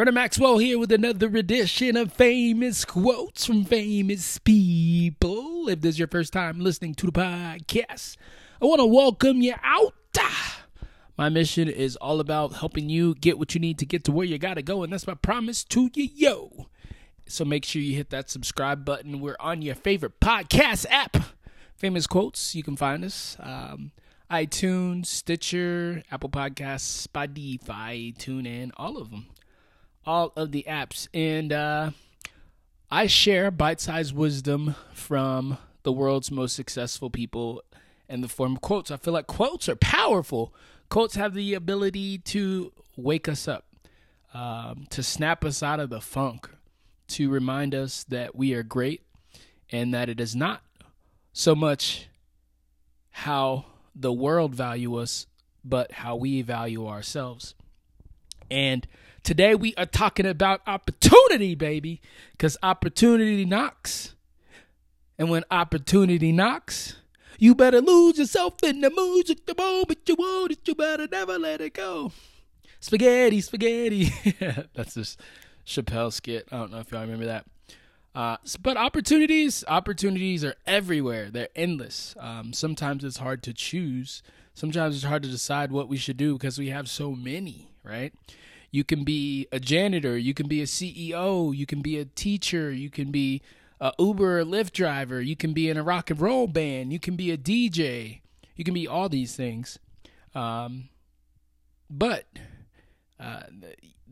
Brother Maxwell here with another edition of famous quotes from famous people. If this is your first time listening to the podcast, I want to welcome you out. My mission is all about helping you get what you need to get to where you got to go, and that's my promise to you, yo. So make sure you hit that subscribe button. We're on your favorite podcast app. Famous quotes, you can find us. Um, iTunes, Stitcher, Apple Podcasts, Spotify, TuneIn, all of them all of the apps. And uh, I share bite sized wisdom from the world's most successful people in the form of quotes. I feel like quotes are powerful. Quotes have the ability to wake us up, um, to snap us out of the funk, to remind us that we are great and that it is not so much how the world value us, but how we value ourselves. And Today we are talking about opportunity, baby, because opportunity knocks. And when opportunity knocks, you better lose yourself in the at the moment you want it. You better never let it go. Spaghetti, spaghetti. That's this Chappelle skit. I don't know if y'all remember that. Uh, but opportunities, opportunities are everywhere. They're endless. Um, sometimes it's hard to choose. Sometimes it's hard to decide what we should do because we have so many, right? You can be a janitor, you can be a CEO, you can be a teacher, you can be a Uber or Lyft driver, you can be in a rock and roll band, you can be a DJ, you can be all these things. Um, but uh,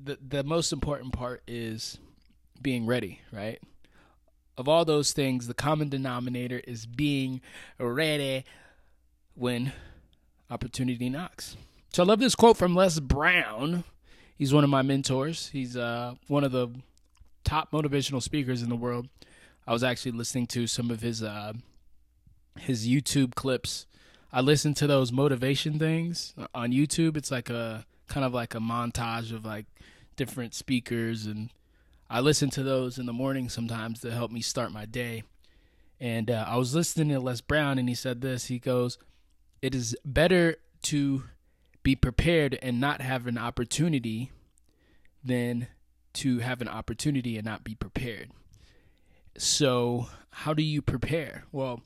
the the most important part is being ready, right? Of all those things, the common denominator is being ready when opportunity knocks. So I love this quote from Les Brown He's one of my mentors. He's uh, one of the top motivational speakers in the world. I was actually listening to some of his uh, his YouTube clips. I listen to those motivation things on YouTube. It's like a kind of like a montage of like different speakers and I listen to those in the morning sometimes to help me start my day. And uh, I was listening to Les Brown, and he said this. He goes, "It is better to be prepared and not have an opportunity than to have an opportunity and not be prepared. So, how do you prepare? Well,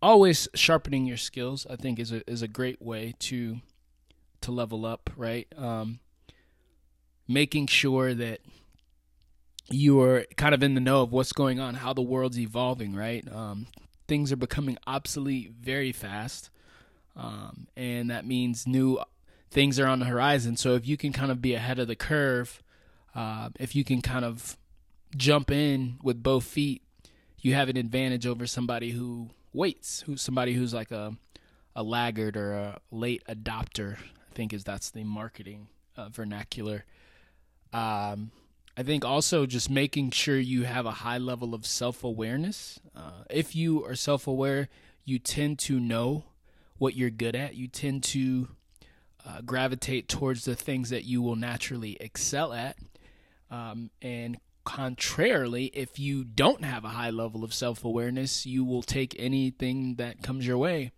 always sharpening your skills, I think, is a is a great way to to level up, right? Um, making sure that you're kind of in the know of what's going on, how the world's evolving, right? Um, things are becoming obsolete very fast, um, and that means new things are on the horizon. So if you can kind of be ahead of the curve, uh, if you can kind of jump in with both feet, you have an advantage over somebody who waits, who's somebody who's like a a laggard or a late adopter. I think is that's the marketing uh, vernacular. Um, I think also just making sure you have a high level of self awareness. Uh, if you are self aware, you tend to know what you're good at. You tend to uh, gravitate towards the things that you will naturally excel at. Um, and contrarily, if you don't have a high level of self awareness, you will take anything that comes your way.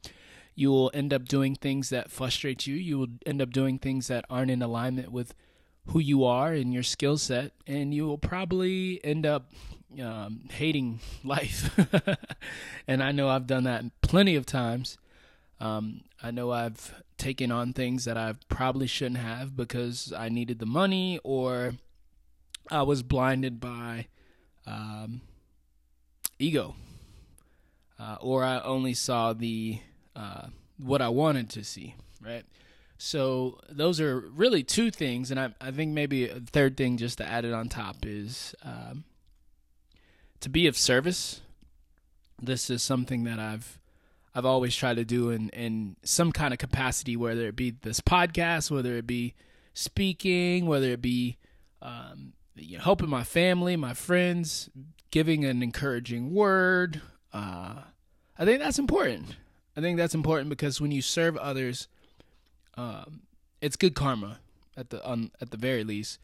You will end up doing things that frustrate you. You will end up doing things that aren't in alignment with who you are and your skill set, and you will probably end up um, hating life. and I know I've done that plenty of times. Um, I know I've taken on things that I probably shouldn't have because I needed the money or I was blinded by um, ego, uh, or I only saw the uh, what I wanted to see. Right. So those are really two things, and I, I think maybe a third thing just to add it on top is um, to be of service. This is something that I've I've always tried to do in, in some kind of capacity, whether it be this podcast, whether it be speaking, whether it be um, you know, helping my family, my friends, giving an encouraging word. Uh, I think that's important. I think that's important because when you serve others, um, it's good karma at the on at the very least.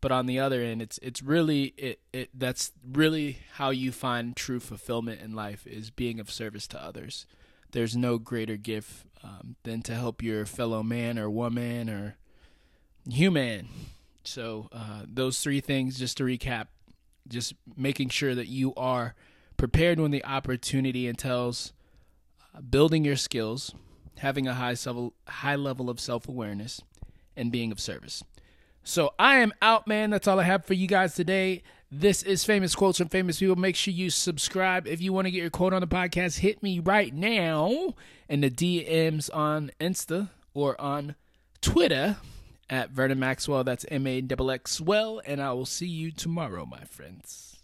But on the other end, it's it's really it, it that's really how you find true fulfillment in life is being of service to others there's no greater gift um, than to help your fellow man or woman or human So, uh, those three things, just to recap, just making sure that you are prepared when the opportunity entails uh, building your skills, having a high level, high level of self awareness, and being of service. So I am out, man. That's all I have for you guys today. This is famous quotes from famous people. Make sure you subscribe if you want to get your quote on the podcast. Hit me right now in the DMs on Insta or on Twitter at Vernon Maxwell. That's M A X X Well, and I will see you tomorrow, my friends.